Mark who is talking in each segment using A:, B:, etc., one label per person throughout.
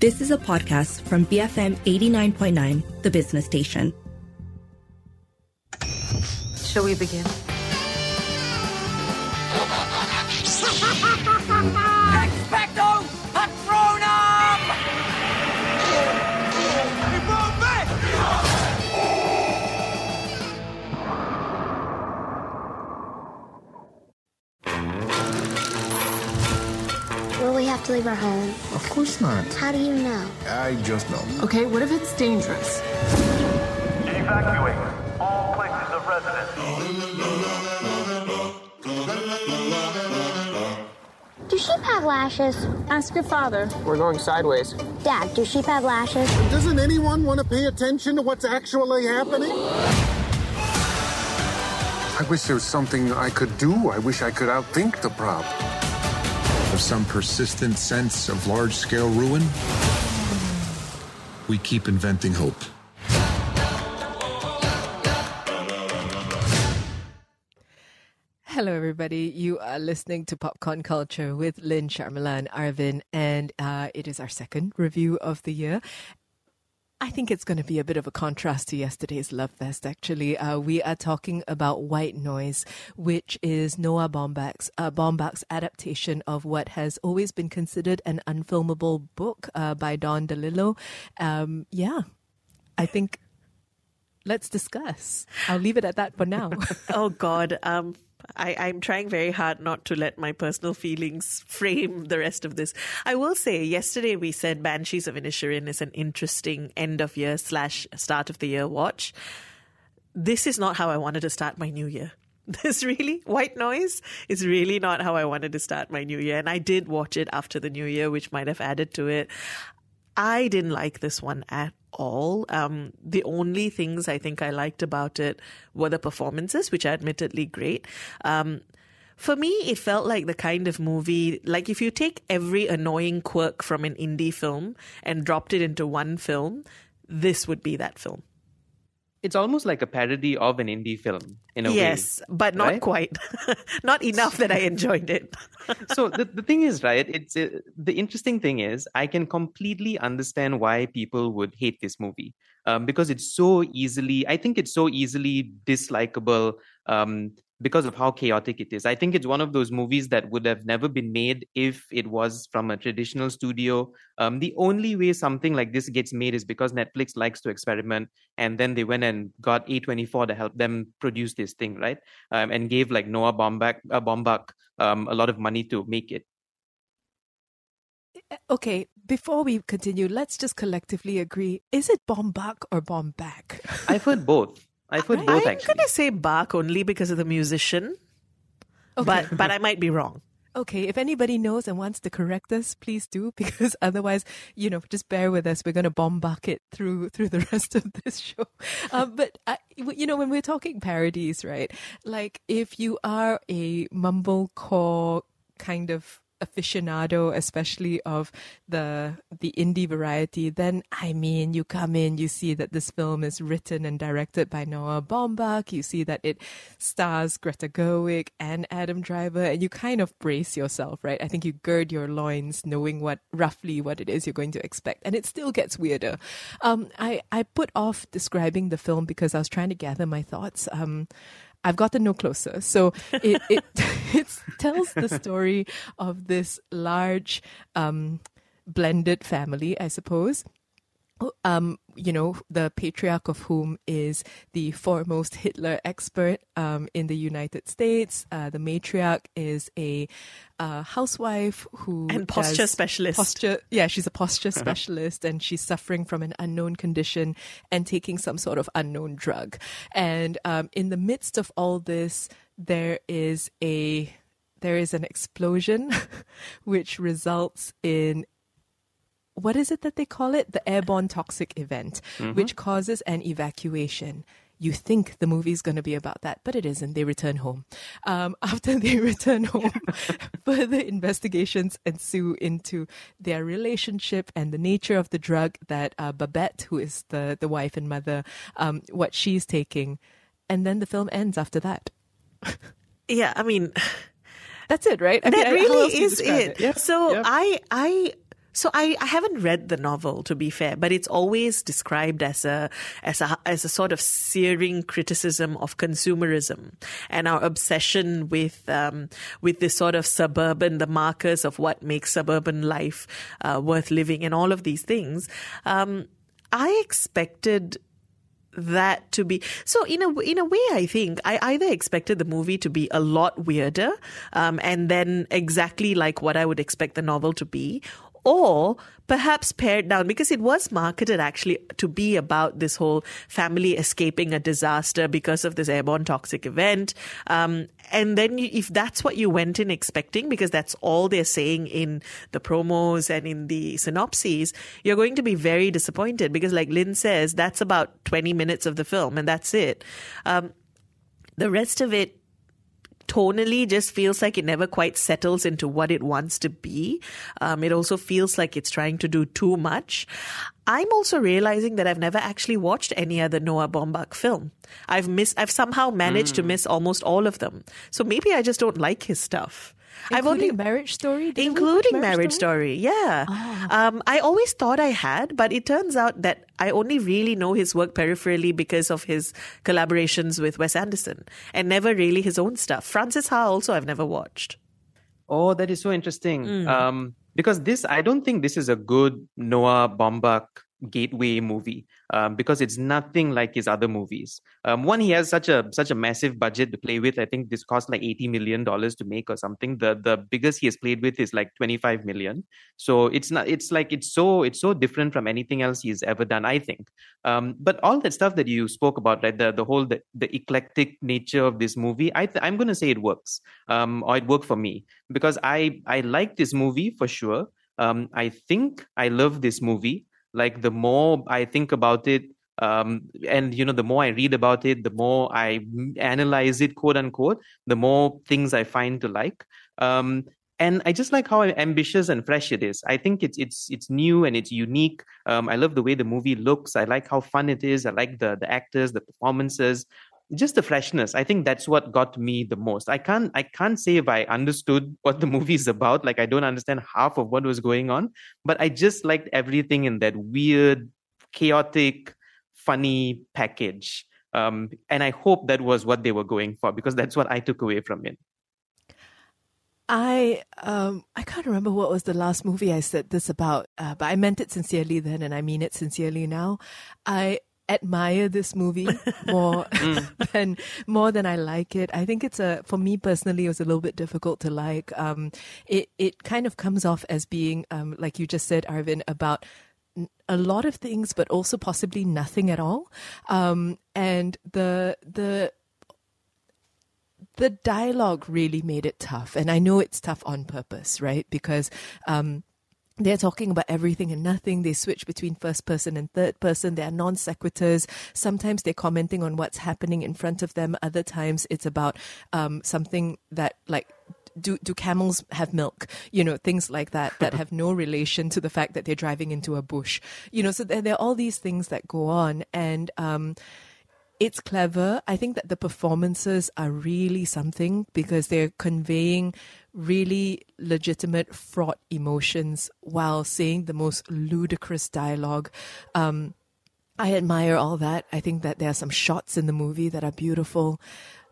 A: This is a podcast from BFM 89.9, the business station.
B: Shall we begin?
C: Expecto Patronum!
D: Will we have to leave our home?
E: Of course not.
D: How do you know?
E: I just know.
B: Okay, what if it's dangerous?
F: Evacuate all places of residence.
D: Do sheep have lashes?
B: Ask your father.
G: We're going sideways.
D: Dad, do sheep have lashes?
H: Doesn't anyone want to pay attention to what's actually happening?
E: I wish there was something I could do. I wish I could outthink the problem.
I: Some persistent sense of large scale ruin, we keep inventing hope.
J: Hello, everybody. You are listening to Popcorn Culture with Lynn, Sharmila, and Arvin, and uh, it is our second review of the year. I think it's going to be a bit of a contrast to yesterday's Love Fest, actually. Uh, we are talking about White Noise, which is Noah Baumbach's, uh, Baumbach's adaptation of what has always been considered an unfilmable book uh, by Don DeLillo. Um, yeah, I think let's discuss. I'll leave it at that for now.
K: oh God, um, I, I'm trying very hard not to let my personal feelings frame the rest of this. I will say, yesterday we said Banshees of Inisherin is an interesting end of year slash start of the year watch. This is not how I wanted to start my new year. This really, White Noise is really not how I wanted to start my new year. And I did watch it after the new year, which might have added to it. I didn't like this one at all. Um, the only things I think I liked about it were the performances, which are admittedly great. Um, for me, it felt like the kind of movie, like if you take every annoying quirk from an indie film and dropped it into one film, this would be that film.
G: It's almost like a parody of an indie film in a
K: yes,
G: way.
K: Yes, but not
G: right?
K: quite. not enough that I enjoyed it.
G: so the, the thing is, right? It's uh, the interesting thing is I can completely understand why people would hate this movie um, because it's so easily. I think it's so easily dislikable. Um, because of how chaotic it is. I think it's one of those movies that would have never been made if it was from a traditional studio. Um, the only way something like this gets made is because Netflix likes to experiment, and then they went and got A24 to help them produce this thing, right? Um, and gave like Noah Baumbach, uh, Baumbach um, a lot of money to make it.
J: Okay, before we continue, let's just collectively agree: is it Baumbach or Baumbach?
G: I've heard both. I've heard both.
K: I'm
G: actually,
K: gonna say Bach only because of the musician,
J: Okay.
K: but but I might be wrong.
J: Okay, if anybody knows and wants to correct us, please do, because otherwise, you know, just bear with us. We're going to bombard it through through the rest of this show. Um, but I, you know, when we're talking parodies, right? Like, if you are a mumblecore kind of aficionado, especially of the the indie variety, then I mean, you come in, you see that this film is written and directed by Noah Baumbach. You see that it stars Greta Gerwig and Adam Driver, and you kind of brace yourself, right? I think you gird your loins, knowing what roughly what it is you're going to expect, and it still gets weirder. Um, I I put off describing the film because I was trying to gather my thoughts. Um, I've gotten no closer. So it it, it tells the story of this large um, blended family, I suppose. Um, you know, the patriarch of whom is the foremost Hitler expert um, in the United States. Uh, the matriarch is a uh, housewife who
K: And posture specialist.
J: Posture, yeah, she's a posture specialist, and she's suffering from an unknown condition and taking some sort of unknown drug. And um, in the midst of all this, there is a there is an explosion, which results in what is it that they call it? The airborne toxic event,
L: Mhm.
J: which causes an evacuation. You think the movie's going to be about that, but it isn't. They return home. Um, after they return home, further investigations ensue into their relationship and the nature of the drug that uh, Babette, who is the, the wife and mother, um, what she's taking. And then the film ends after that.
K: Yeah, I mean,
J: that's it, right? I
K: that
J: mean, I- how else
K: really
J: do
K: is it.
J: it? Yep,
K: So
J: yep.
K: I I So I, I haven't read the novel to be fair, but it's always described as a as a as a sort of searing criticism of consumerism and our obsession with um, with this sort of suburban the markers of what makes suburban life uh, worth living and all of these things. Um, I expected that to be so in a in a way i think i either expected the movie to be a lot weirder um, and then exactly like what i would expect the novel to be or perhaps pared down because it was marketed actually to be about this whole family escaping a disaster because of this airborne toxic event. Um, and then you, if that's what you went in expecting, because that's all they're saying in the promos and in the synopses, you're going to be very disappointed because, like Lynn says, that's about 20 minutes of the film and that's it. Um, the rest of it tonally just feels like it never quite settles into what it wants to be. Um, it also feels like it's trying to do too much. I'm also realizing that I've never actually watched any other Noah Baumbach film. I've missed, I've somehow managed mm. to hmm. miss almost all of them. So maybe I just don't like his stuff.
J: Including I've only Marriage Story,
K: Did including Marriage, marriage story? story? Yeah. Oh. Um, I always thought I had, but it turns out that I only really know his work peripherally because of his collaborations with Wes Anderson, and never really his own stuff. Frances Ha also I've never watched.
G: Oh, that is so interesting. Mm. Um, because this, I don't think this is a good Noah Baumbach gateway movie um, because it's nothing like his other movies. Um, one, he has such a such a massive budget to play with. I think this cost like eighty million dollars to make or something. The the biggest he has played with is like twenty five million. So it's not. It's like it's so it's so different from anything else he's ever done. I think. Um, but all that stuff that you spoke about, right? The the whole the, the eclectic nature of this movie. I th- I'm going to say it works. Um, or it worked for me because I I like this movie for sure. Um, I think I love this movie like the more i think about it um, and you know the more i read about it the more i analyze it quote unquote the more things i find to like um, and I just like how ambitious and fresh it is. I think it's it's it's new and it's unique. Um, I love the way the movie looks. I like how fun it is. I like the the actors, the performances just the freshness. I think that's what got me the most. I can't i can't say if i understood what the movie is about. Like i don't understand half of what was going on but i just liked everything in that weird chaotic funny package. Um, and i hope that was what they were going for because that's what i took away from it.
J: I um I can't remember what was the last movie I said this about, uh, but I meant it sincerely then, and I mean it sincerely now. I admire this movie more mm. than more than I like it. I think it's a for me personally it was a little bit difficult to like. Um, it it kind of comes off as being um, like you just said, Arvin, about a lot of things, but also possibly nothing at all. Um, and the the the dialogue really made it tough, and I know it's tough on purpose, right? Because um, they're talking about everything and nothing. They switch between first person and third person. They are non sequiturs. Sometimes they're commenting on what's happening in front of them. Other times it's about um, something that, like, do do camels have milk? You know, things like that that have no relation to the fact that they're driving into a bush. You know, so there, there are all these things that go on, and um, it's clever. I think that the performances are really something because they're conveying really legitimate, fraught emotions while saying the most ludicrous dialogue. Um, I admire all that. I think that there are some shots in the movie that are beautiful.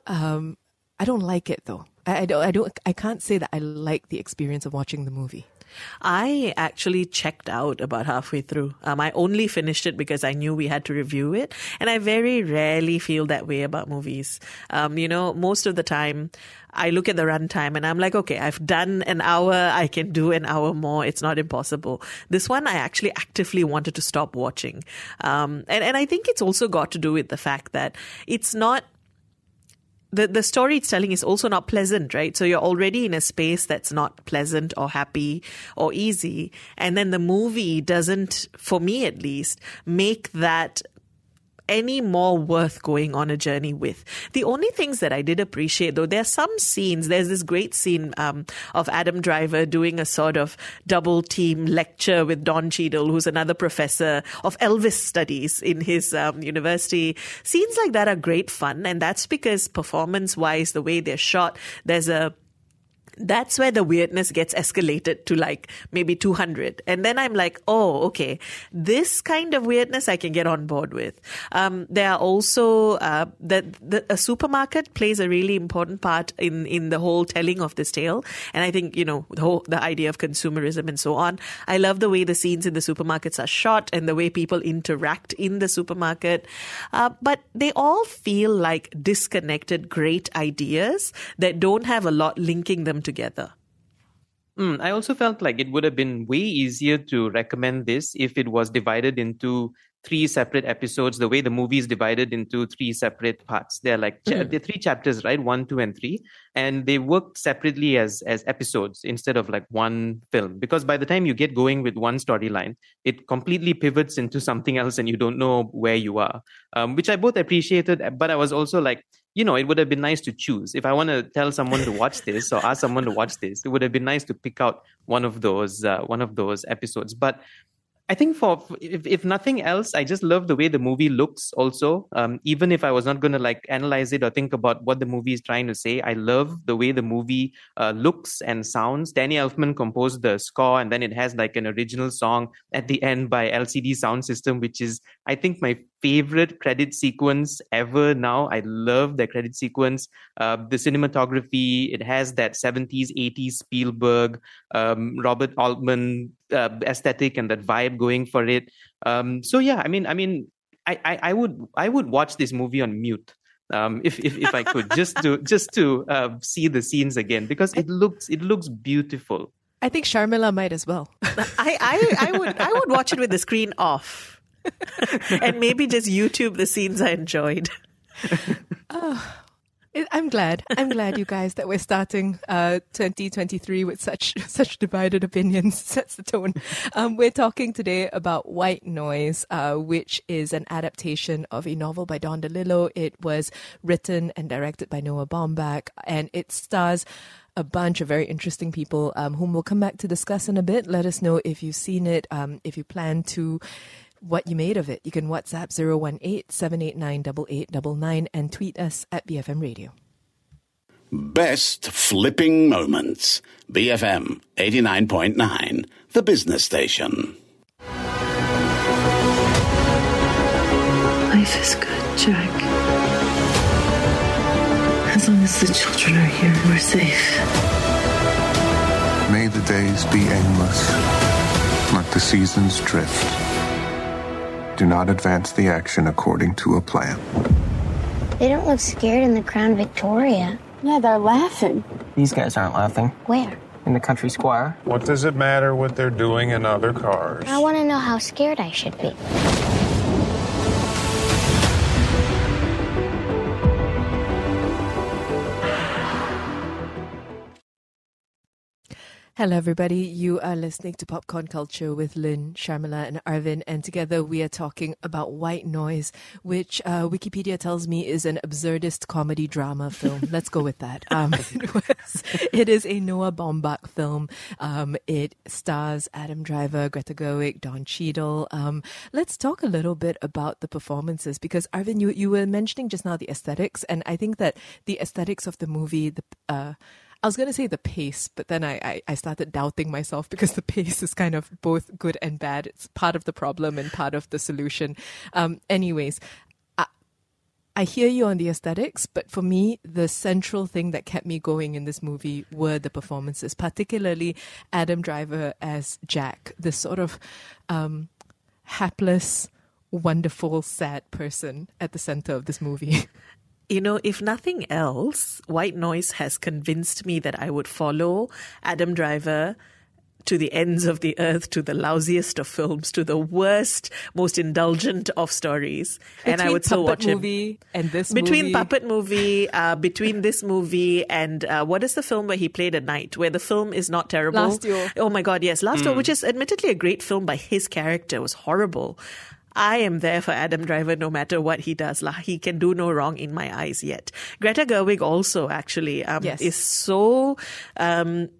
J: Um, I don't like it though. I, I, don't. I don't. I can't say that I like the experience of watching the movie.
K: I actually checked out about halfway through. Um, I only finished it because I knew we had to review it. And I very rarely feel that way about movies. Um, you know, most of the time, I look at the runtime and I'm like, okay, I've done an hour. I can do an hour more. It's not impossible. This one, I actually actively wanted to stop watching. Um, and, and I think it's also got to do with the fact that it's not the, the story it's telling is also not pleasant, right? So you're already in a space that's not pleasant or happy or easy. And then the movie doesn't, for me at least, make that any more worth going on a journey with. The only things that I did appreciate, though, there are some scenes. There's this great scene um, of Adam Driver doing a sort of double team lecture with Don Cheadle, who's another professor of Elvis studies in his um, university. Scenes like that are great fun, and that's because performance wise, the way they're shot, there's a that's where the weirdness gets escalated to like maybe 200 and then i'm like oh okay this kind of weirdness i can get on board with. Um, there are also uh, that the, a supermarket plays a really important part in in the whole telling of this tale. And i think you know the whole the idea of consumerism and so on. I love the way the scenes in the supermarkets are shot and the way people interact in the supermarket. Uh, but they all feel like disconnected great ideas that don't have a lot linking them together.
G: Mm, I also felt like it would have been way easier to recommend this if it was divided into three separate episodes the way the movie is divided into three separate parts. They're like mm. they're three chapters right? One two and three. And they worked separately as as episodes instead of like one film. Because by the time you get going with one storyline it completely pivots into something else and you don't know where you are. Um, which i both appreciated but i was also like you know, it would have been nice to choose. If I want to tell someone to watch this or ask someone to watch this, it would have been nice to pick out one of those uh, one of those episodes. But I think for if, if nothing else, I just love the way the movie looks. Also, um, even if I was not going to like analyze it or think about what the movie is trying to say, I love the way the movie uh, looks and sounds. Danny Elfman composed the score, and then it has like an original song at the end by LCD Soundsystem, which is I think my favorite credit sequence ever now. I love the credit sequence. Uh, the cinematography, it has that 70s, 80s Spielberg, um, Robert Altman uh, aesthetic and that vibe going for it. Um, so yeah, I mean, I mean, I, I, I, would I would watch this movie on mute. Um, if, if if I could just to just to uh, see the scenes again because it looks it looks beautiful.
J: I think Sharmila might as well.
K: I, I, I would I would watch it with the screen off. and maybe just YouTube the scenes I enjoyed.
J: oh, I'm glad. I'm glad, you guys, that we're starting uh, 2023 with such such divided opinions. Sets the tone. Um, we're talking today about White Noise, uh, which is an adaptation of a novel by Don DeLillo. It was written and directed by Noah Baumbach, and it stars a bunch of very interesting people um, whom we'll come back to discuss in a bit. Let us know if you've seen it, um, if you plan to what you made of it. You can WhatsApp 018-789-8899 and tweet us at BFM Radio.
L: Best flipping moments. BFM 89.9, the business station.
M: Life is good, Jack. As long as the children are here, we're safe.
E: May the days be endless. Let the seasons drift do not advance the action according to a plan.
D: They don't look scared in the Crown Victoria.
N: Yeah, they're laughing.
O: These guys aren't laughing.
D: Where?
O: In the Country Squire.
I: What does it matter what they're doing in other cars?
D: I want to know how scared I should be.
J: Hello, everybody. You are listening to Popcorn Culture with Lynn, Sharmila, and Arvin, and together we are talking about White Noise, which uh, Wikipedia tells me is an absurdist comedy drama film. Let's go with that. Um, it, was, it is a Noah Baumbach film. Um, it stars Adam Driver, Greta Gerwig, Don Cheadle. Um, let's talk a little bit about the performances because Arvin, you you were mentioning just now the aesthetics, and I think that the aesthetics of the movie, the uh, I was going to say the pace, but then I, I, I, started doubting myself because the pace is kind of both good and bad. It's part of the problem and part of the solution. Um, anyways, I, hear you on the aesthetics, but for me, the central thing that kept me going in this movie were the performances, particularly Adam Driver as Jack, this sort of um, hapless, wonderful, sad person at the center of this movie.
K: You know, if nothing else, White Noise has convinced me that I would follow Adam Driver to the ends of the earth, to the lousiest of films, to the worst, most indulgent of stories,
J: between
K: and I would still watch
J: movie
K: it.
J: And this
K: between
J: movie.
K: puppet movie, uh, between this movie and uh, what is the film where he played at night, where the film is not terrible?
J: Last year.
K: Oh my God, yes, Last
J: mm.
K: year, which is admittedly a great film by his character, was horrible. I am there for Adam Driver no matter what he does. He can do no wrong in my eyes yet. Greta Gerwig also actually um,
J: yes.
K: is so. Um,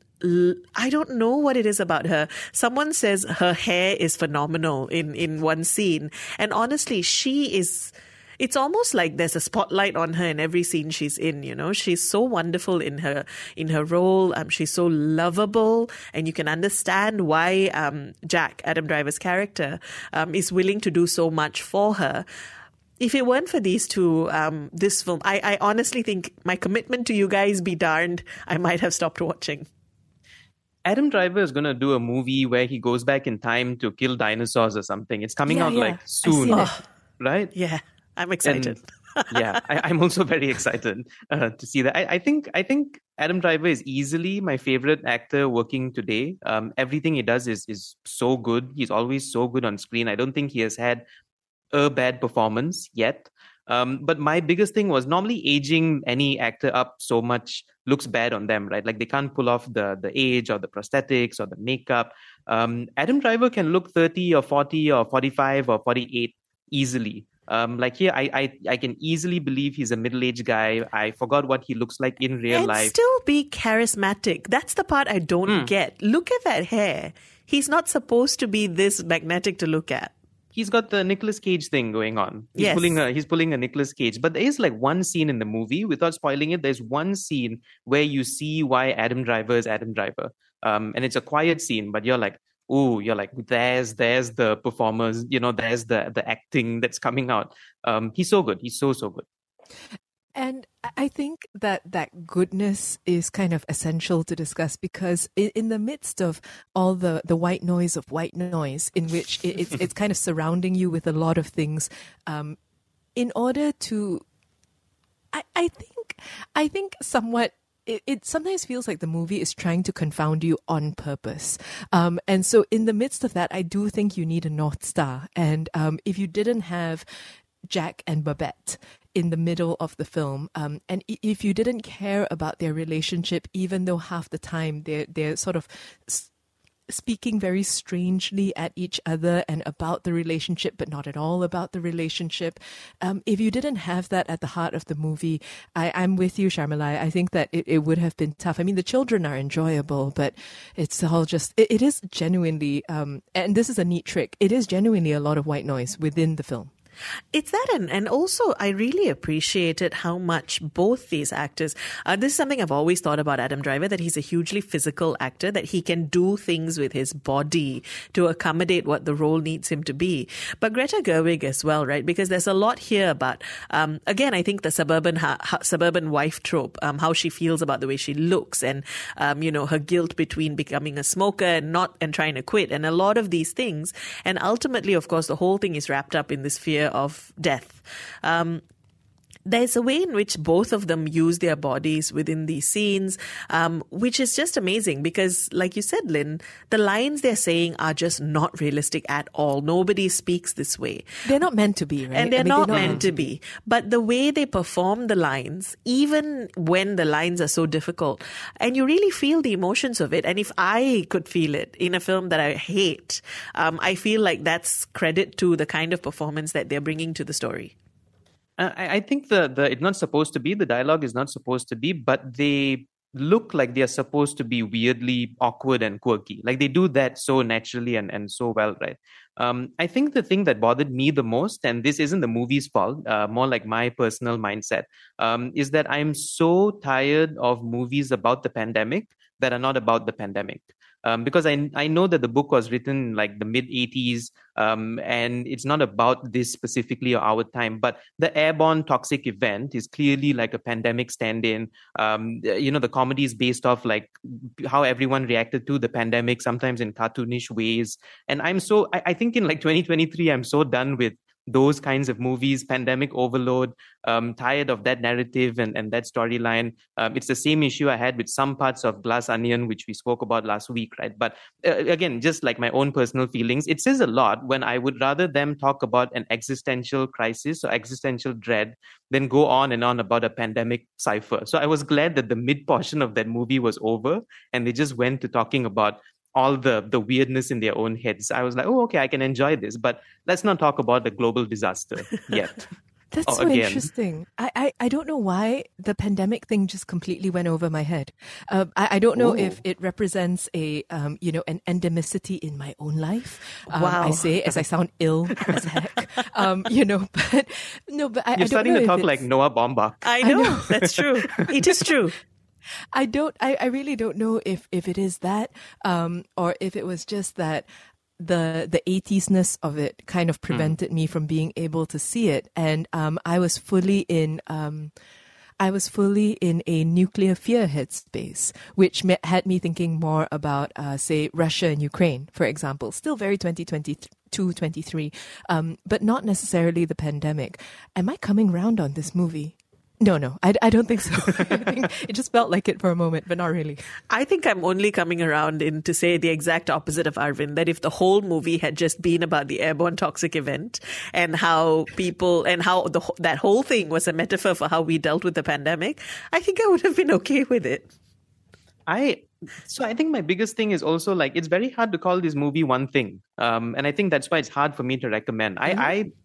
K: I don't know what it is about her. Someone says her hair is phenomenal in, in one scene. And honestly, she is it's almost like there's a spotlight on her in every scene she's in. You know, she's so wonderful in her in her role. Um, she's so lovable, and you can understand why um, Jack Adam Driver's character um, is willing to do so much for her if it weren't for these two, um, this film, I, I honestly think my commitment to you guys be darned, I might have stopped watching.
G: Adam Driver is going to do a movie where he goes back in time to kill dinosaurs or something. It's coming
K: Yeah,
G: out
K: yeah.
G: like soon, right?
K: Yeah, I'm excited.
G: And, yeah, I, I'm also very excited uh, to see that. I, I think I think Adam Driver is easily my favorite actor working today. Um, everything he does is is so good. He's always so good on screen. I don't think he has had a bad performance yet. Um, but my biggest thing was normally aging any actor up so much looks bad on them, right? Like they can't pull off the the age or the prosthetics or the makeup. Um, Adam Driver can look 30 or 40 or 45 or 48 easily. Um, like here, I, I I can easily believe he's a middle aged guy. I forgot what he looks like in real
K: and
G: life.
K: still be charismatic. That's the part I don't
G: Hmm.
K: get. Look at that hair. He's not supposed to be this magnetic to look at.
G: he's got the Nicolas Cage thing going on. He's
K: Yes.
G: pulling a he's pulling a Nicolas Cage. But there is like one scene in the movie, without spoiling it, there's one scene where you see why Adam Driver is Adam Driver. Um, and it's a quiet scene, but you're like, ooh, you're like, there's there's the performers, you know, there's the the acting that's coming out. Um, he's so good. He's so so good.
J: And I- think that that goodness is kind of essential to discuss because in, the midst of all the, the white noise of white noise, in which it, it's it's kind of surrounding you with a lot of things, um, in order to, I, I think I think somewhat. It, it sometimes feels like the movie is trying to confound you on purpose. Um, and so, in the midst of that, I do think you need a North Star. And um, if you didn't have Jack and Babette in the middle of the film. Um, and if you didn't care about their relationship, even though half the time they're they're sort of s- speaking very strangely at each other and about the relationship, but not at all about the relationship. Um, if you didn't have that at the heart of the movie, I, I'm with you, Sharmila. I think that it, it would have been tough. I mean, the children are enjoyable, but it's all just, it, it is genuinely, um, and this is a neat trick, it is genuinely a lot of white noise within the film.
K: It's that, and, and also I really appreciated how much both these actors. Uh, this is something I've always thought about Adam Driver that he's a hugely physical actor, that he can do things with his body to accommodate what the role needs him to be. But Greta Gerwig as well, right? Because there's a lot here about, um, again, I think the suburban ha- ha- suburban wife trope, um, how she feels about the way she looks, and um, you know her guilt between becoming a smoker and not and trying to quit, and a lot of these things. And ultimately, of course, the whole thing is wrapped up in this fear of death. Um, there's a way in which both of them use their bodies within these scenes, um, which is just amazing because, like you said, Lynn, the lines they're saying are just not realistic at all. Nobody speaks this way.
J: They're not meant to be, right?
K: And they're
J: I mean,
K: not meant to be. But the way they perform the lines, even when the lines are so difficult, and you really feel the emotions of it. And if I could feel it in a film that I hate, um, I feel like that's credit to the kind of performance that they're bringing to the story.
G: I, I think the the it's not supposed to be the dialogue is not supposed to be, but they look like they are supposed to be weirdly awkward and quirky. Like they do that so naturally and, and so well, right? Um, I think the thing that bothered me the most, and this isn't the movie's fault, uh, more like my personal mindset, um, is that I'm so tired of movies about the pandemic that are not about the pandemic. Um, because I I know that the book was written like the mid 80s, um, and it's not about this specifically or our time, but the airborne toxic event is clearly like a pandemic stand-in. Um, you know, the comedy is based off like how everyone reacted to the pandemic, sometimes in cartoonish ways. And I'm so I, I think in like 2023, I'm so done with those kinds of movies, pandemic overload, um, tired of that narrative and, and that storyline. Um, it's the same issue I had with some parts of Glass Onion, which we spoke about last week, right? But uh, again, just like my own personal feelings, it says a lot when I would rather them talk about an existential crisis or existential dread than go on and on about a pandemic cipher. So I was glad that the mid portion of that movie was over and they just went to talking about all the the weirdness in their own heads. I was like, oh, okay, I can enjoy this, but let's not talk about the global disaster yet.
J: That's
G: or
J: so
G: again.
J: interesting. I, I, I don't know why the pandemic thing just completely went over my head. Um, I, I don't know
K: Ooh.
J: if it represents a um, you know an endemicity in my own life. Um,
K: Wow.
J: I say as I sound ill as heck. Um, you know, but no, but I, I
G: You're
J: don't
G: starting
J: know
G: to talk like Noah Baumbach.
K: I know, that's true. It is true.
J: I don't. I, I really don't know if if it is that, um, or if it was just that the the 80s-ness of it kind of prevented me from being able to see it, and um, I was fully in. Um, I was fully in a nuclear fear headspace, which me- had me thinking more about, uh, say, Russia and Ukraine, for example. Still very 2022, 23, um, but not necessarily the pandemic. Am I coming round on this movie? No, no, I, I don't think so. It just felt like it for a moment, but not really.
K: I think I'm only coming around in to say the exact opposite of Arvind. That if the whole movie had just been about the airborne toxic event and how people and how the that whole thing was a metaphor for how we dealt with the pandemic, I think I would have been okay with it.
G: I so I think my biggest thing is also like it's very hard to call this movie one thing, um, and I think that's why it's hard for me to recommend. I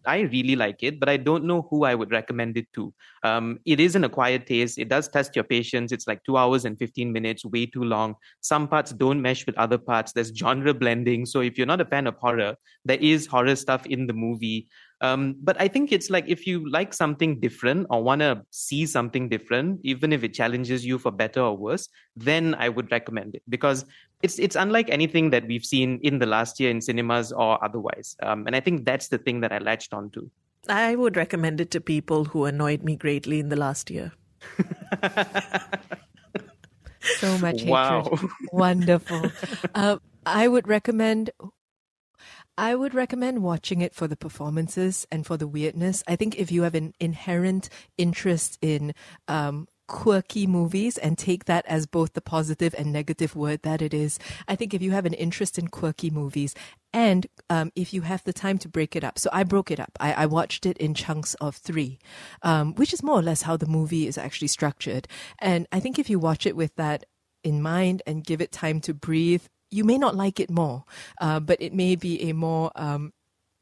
G: I I really like it, but I don't know who I would recommend it to. Um, it is an acquired taste. It does test your patience. It's like two hours and fifteen minutes, way too long. Some parts don't mesh with other parts. There's genre blending. So if you're not a fan of horror, there is horror stuff in the movie. Um, but I think it's like if you like something different or want to see something different, even if it challenges you for better or worse, then I would recommend it because it's it's unlike anything that we've seen in the last year in cinemas or otherwise. Um, and I think that's the thing that I latched onto.
K: I would recommend it to people who annoyed me greatly in the last year.
J: So much hatred.
G: Wow.
J: Wonderful. uh, I would recommend. I would recommend watching it for the performances and for the weirdness. I think if you have an inherent interest in um, quirky movies and take that as both the positive and negative word that it is, I think if you have an interest in quirky movies and um, if you have the time to break it up. So I broke it up. I, I watched it in chunks of three, um, which is more or less how the movie is actually structured. And I think if you watch it with that in mind and give it time to breathe, you may not like it more, uh, but it may be a more um,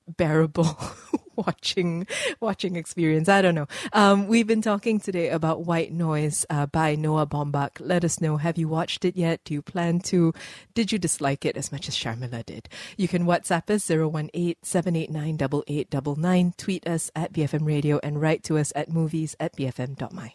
J: bearable watching watching experience. I don't know. Um, we've been talking today about White Noise uh, by Noah Baumbach. Let us know. Have you watched it yet? Do you plan to? Did you dislike it as much as Sharmila did? You can WhatsApp us 018-789-8899, tweet us at BFM Radio, and write to us at movies at bfm.my.